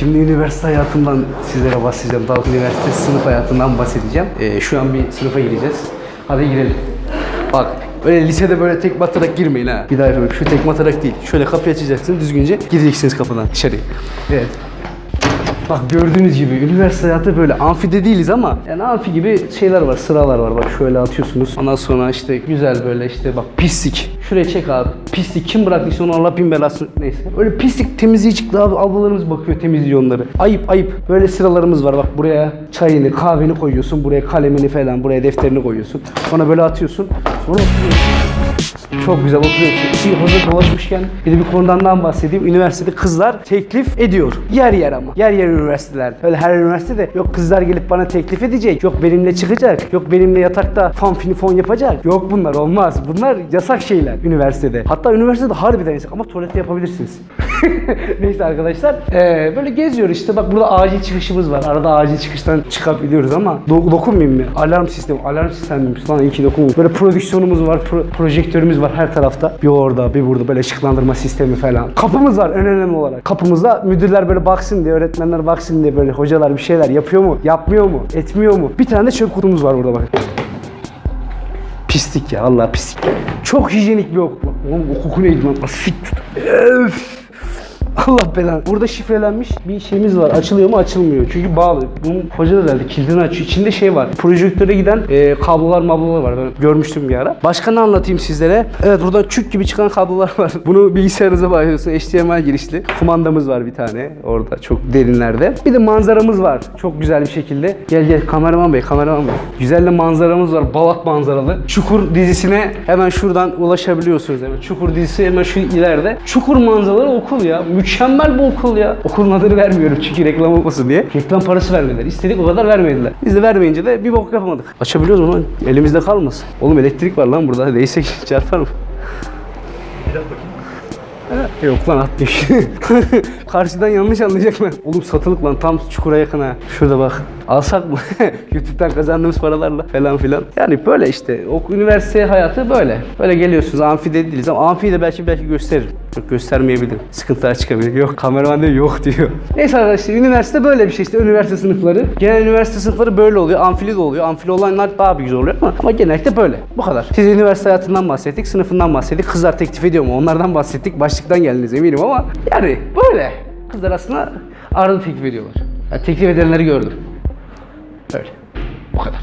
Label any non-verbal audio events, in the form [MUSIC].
Şimdi üniversite hayatından sizlere bahsedeceğim. Daha üniversite sınıf hayatından bahsedeceğim. Ee, şu an bir sınıfa gireceğiz. Hadi girelim. Bak Öyle lisede böyle tekme atarak girmeyin ha. Bir daha yapıyorum. Şu tekme atarak değil. Şöyle kapıyı açacaksın düzgünce gideceksiniz kapıdan dışarıya. Evet. Bak gördüğünüz gibi üniversite hayatı böyle amfide değiliz ama yani amfi gibi şeyler var, sıralar var. Bak şöyle atıyorsunuz. Ondan sonra işte güzel böyle işte bak pislik. Şuraya çek abi. Pislik kim bıraktıysa onu Allah bin belasını neyse. Öyle pislik temizliği çıktı abi. Ablalarımız bakıyor temizliyor onları. Ayıp ayıp. Böyle sıralarımız var. Bak buraya çayını, kahveni koyuyorsun. Buraya kalemini falan, buraya defterini koyuyorsun. Ona böyle atıyorsun. Sonra oturuyorsun. Çok güzel oturuyorsun. Bir hazır dolaşmışken bir de bir konudan daha bahsedeyim. Üniversitede kızlar teklif ediyor. Yer yer ama. Yer yer üniversiteler. Öyle her üniversitede yok kızlar gelip bana teklif edecek. Yok benimle çıkacak. Yok benimle yatakta fan finifon yapacak. Yok bunlar olmaz. Bunlar yasak şeyler üniversitede. Hatta üniversitede harbiden yasak ama tuvalette yapabilirsiniz. [LAUGHS] Neyse arkadaşlar. Ee, böyle geziyor işte. Bak burada acil çıkışımız var. Arada acil çıkıştan çıkabiliyoruz ama do- dokunmayayım mı? Alarm sistemi. Alarm sistemiymiş lan iyi ki dokunmayayım. Böyle prodüksiyonumuz var. pro- projektörümüz var her tarafta. Bir orada bir burada böyle ışıklandırma sistemi falan. Kapımız var en önemli olarak. Kapımızda müdürler böyle baksın diye, öğretmenler baksın diye böyle hocalar bir şeyler yapıyor mu? Yapmıyor mu? Etmiyor mu? Bir tane de çöp kutumuz var burada bak. Pislik ya Allah pislik. Çok hijyenik bir okul. Oğlum o koku neydi lan? Siktir. Öf. Allah belanı. Burada şifrelenmiş bir şeyimiz var. Açılıyor mu? Açılmıyor. Çünkü bağlı. Bunun hoca da derdi kilidini açıyor. İçinde şey var. Projektöre giden e, kablolar mablolar var. Ben görmüştüm bir ara. Başka ne anlatayım sizlere? Evet buradan çük gibi çıkan kablolar var. [LAUGHS] Bunu bilgisayarınıza bağlıyorsun. HDMI girişli. Kumandamız var bir tane. Orada çok derinlerde. Bir de manzaramız var. Çok güzel bir şekilde. Gel gel kameraman bey, kameraman bey. Güzel de manzaramız var. Balat manzaralı. Çukur dizisine hemen şuradan ulaşabiliyorsunuz. Hemen Çukur dizisi hemen şu ileride. Çukur manzaralı okul ya. Mükemmel bu okul ya. Okulun adını vermiyorum çünkü reklam olmasın diye. Reklam parası vermediler. İstedik o kadar vermediler. Biz de vermeyince de bir bok yapamadık. Açabiliyoruz mu lan? Elimizde kalmasın. Oğlum elektrik var lan burada. [LAUGHS] Değsek çarpar mı? Ha, Yok lan atmış. [LAUGHS] Karşıdan yanlış anlayacaklar. Oğlum satılık lan tam çukura yakın ha. Şurada bak. Alsak mı? [LAUGHS] YouTube'dan kazandığımız paralarla falan filan. Yani böyle işte. O üniversite hayatı böyle. Böyle geliyorsunuz. Amfide değiliz ama amfiyi de belki belki gösteririm. Yok göstermeyebilirim. Sıkıntılar çıkabilir. Yok kameraman diyor yok diyor. Neyse arkadaşlar üniversite böyle bir şey işte üniversite sınıfları. Genel üniversite sınıfları böyle oluyor. Amfili de oluyor. Amfili olanlar daha güzel oluyor ama, ama genellikle böyle. Bu kadar. Siz üniversite hayatından bahsettik, sınıfından bahsettik. Kızlar teklif ediyor mu? Onlardan bahsettik. Başlıktan geldiniz eminim ama yani böyle. Kızlar aslında arada teklif ediyorlar. Yani teklif edenleri gördüm. Öyle. Bu kadar.